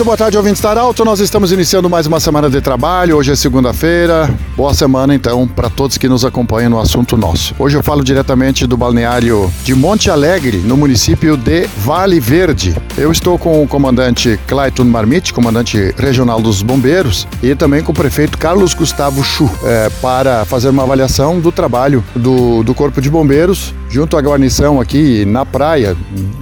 Muito boa tarde, ouvintes da Arauto. Nós estamos iniciando mais uma semana de trabalho. Hoje é segunda-feira. Boa semana, então, para todos que nos acompanham no assunto nosso. Hoje eu falo diretamente do balneário de Monte Alegre, no município de Vale Verde. Eu estou com o comandante Clayton Marmite, comandante regional dos bombeiros, e também com o prefeito Carlos Gustavo Chu, é, para fazer uma avaliação do trabalho do, do Corpo de Bombeiros, junto à guarnição aqui na praia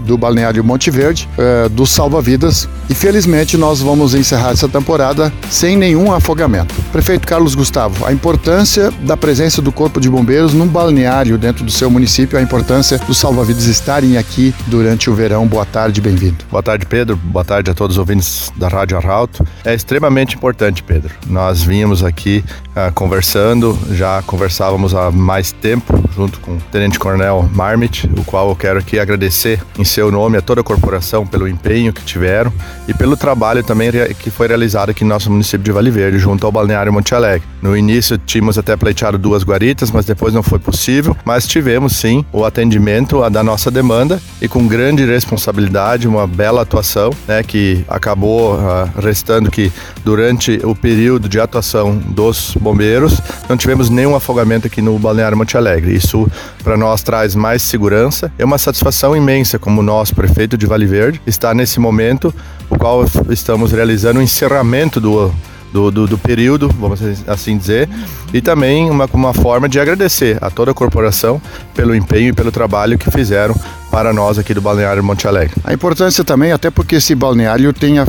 do balneário Monte Verde, é, do Salva Vidas. E felizmente, nós vamos encerrar essa temporada sem nenhum afogamento. Prefeito Carlos Gustavo, a importância da presença do Corpo de Bombeiros num balneário dentro do seu município, a importância dos salva-vidas estarem aqui durante o verão. Boa tarde, bem-vindo. Boa tarde, Pedro. Boa tarde a todos os ouvintes da Rádio Arauto. É extremamente importante, Pedro. Nós vínhamos aqui uh, conversando, já conversávamos há mais tempo, junto com o Tenente Coronel Marmit, o qual eu quero aqui agradecer em seu nome a toda a corporação pelo empenho que tiveram e pelo trabalho também que foi realizado aqui no nosso município de Vale Verde, junto ao Balneário Monte Alegre. No início tínhamos até pleiteado duas guaritas, mas depois não foi possível, mas tivemos sim o atendimento da nossa demanda e com grande responsabilidade, uma bela atuação, né, que acabou uh, restando que durante o período de atuação dos bombeiros não tivemos nenhum afogamento aqui no Balneário Monte Alegre. Isso para nós traz mais segurança. É uma satisfação imensa como nosso prefeito de Vale Verde está nesse momento, o qual estamos realizando o encerramento do, do, do, do, período, vamos assim dizer, e também uma, uma forma de agradecer a toda a corporação pelo empenho e pelo trabalho que fizeram para nós aqui do Balneário Monte Alegre. A importância também, até porque esse balneário tem, uh,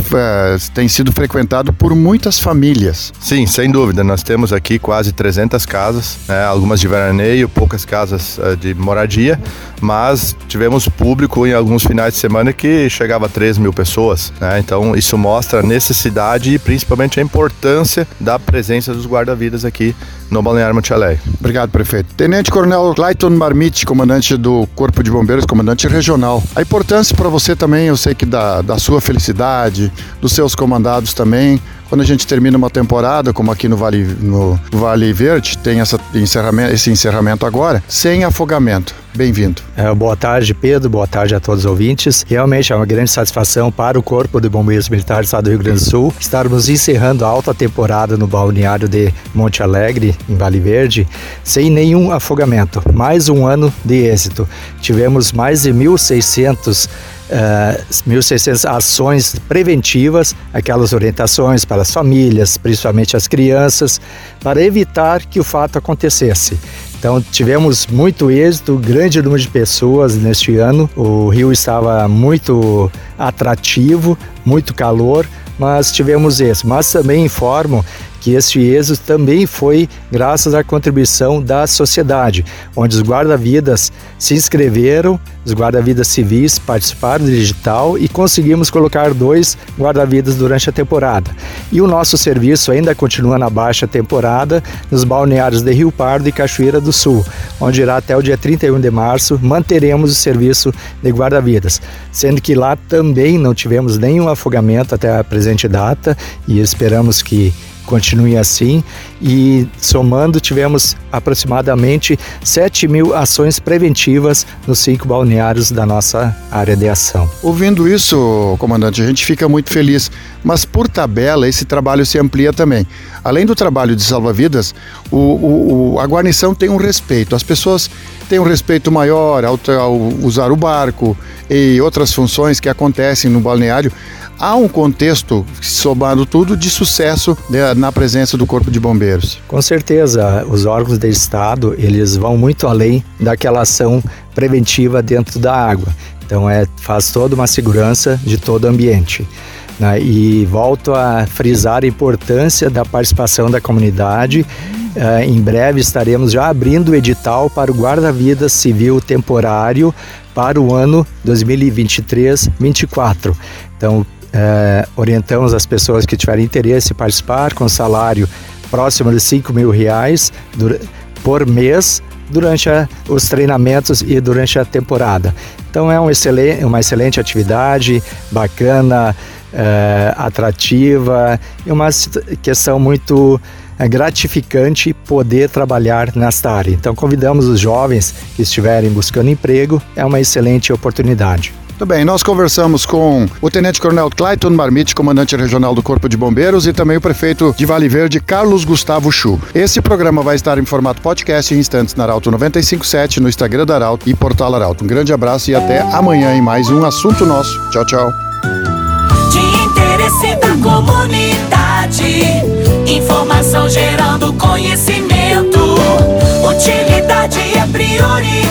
tem sido frequentado por muitas famílias. Sim, sem dúvida. Nós temos aqui quase 300 casas, né, algumas de veraneio, poucas casas uh, de moradia, mas tivemos público em alguns finais de semana que chegava a 3 mil pessoas. Né, então, isso mostra a necessidade e principalmente a importância da presença dos guarda-vidas aqui no Balneário Monte Alegre. Obrigado, prefeito. Tenente Coronel Clayton Marmite, comandante do Corpo de Bombeiros, comandante regional. A importância para você também, eu sei que da, da sua felicidade, dos seus comandados também, quando a gente termina uma temporada, como aqui no Vale, no vale Verde, tem essa encerramento, esse encerramento agora, sem afogamento. Bem-vindo. É, boa tarde, Pedro. Boa tarde a todos os ouvintes. Realmente é uma grande satisfação para o Corpo de Bombeiros Militares do Estado do Rio Grande do Sul estarmos encerrando a alta temporada no balneário de Monte Alegre, em Vale Verde, sem nenhum afogamento. Mais um ano de êxito. Tivemos mais de 1.600 Uh, 1.600 ações preventivas, aquelas orientações para as famílias, principalmente as crianças, para evitar que o fato acontecesse. Então tivemos muito êxito, grande número de pessoas neste ano. O rio estava muito atrativo, muito calor, mas tivemos esse. Mas também informo que este êxito também foi graças à contribuição da sociedade, onde os guarda-vidas se inscreveram, os guarda-vidas civis participaram do digital e conseguimos colocar dois guarda-vidas durante a temporada. E o nosso serviço ainda continua na baixa temporada nos balneários de Rio Pardo e Cachoeira do Sul, onde irá até o dia 31 de março manteremos o serviço de guarda-vidas, sendo que lá também não tivemos nenhum afogamento até a presente data e esperamos que continue assim e somando tivemos aproximadamente 7 mil ações preventivas nos cinco balneários da nossa área de ação. Ouvindo isso, comandante, a gente fica muito feliz, mas por tabela esse trabalho se amplia também. Além do trabalho de salva-vidas, o, o, a guarnição tem um respeito, as pessoas têm um respeito maior ao, ao usar o barco e outras funções que acontecem no balneário há um contexto, somando tudo, de sucesso né, na presença do Corpo de Bombeiros. Com certeza, os órgãos de Estado, eles vão muito além daquela ação preventiva dentro da água. Então, é, faz toda uma segurança de todo o ambiente. Né? E volto a frisar a importância da participação da comunidade. Uh, em breve estaremos já abrindo o edital para o guarda-vidas civil temporário para o ano 2023-24. Então, é, orientamos as pessoas que tiverem interesse em participar com salário próximo de 5 mil reais por mês durante a, os treinamentos e durante a temporada. Então é um excelente, uma excelente atividade, bacana, é, atrativa e uma questão muito é gratificante poder trabalhar nesta área. Então, convidamos os jovens que estiverem buscando emprego, é uma excelente oportunidade. Muito bem, nós conversamos com o Tenente Coronel Clayton Marmite, comandante regional do Corpo de Bombeiros, e também o prefeito de Vale Verde, Carlos Gustavo Chu. Esse programa vai estar em formato podcast em instantes na Arauto 957, no Instagram da Arauto e Portal Arauto. Um grande abraço e até amanhã em mais um assunto nosso. Tchau, tchau. De interesse da comunidade, informação gerando conhecimento. Utilidade é prioridade.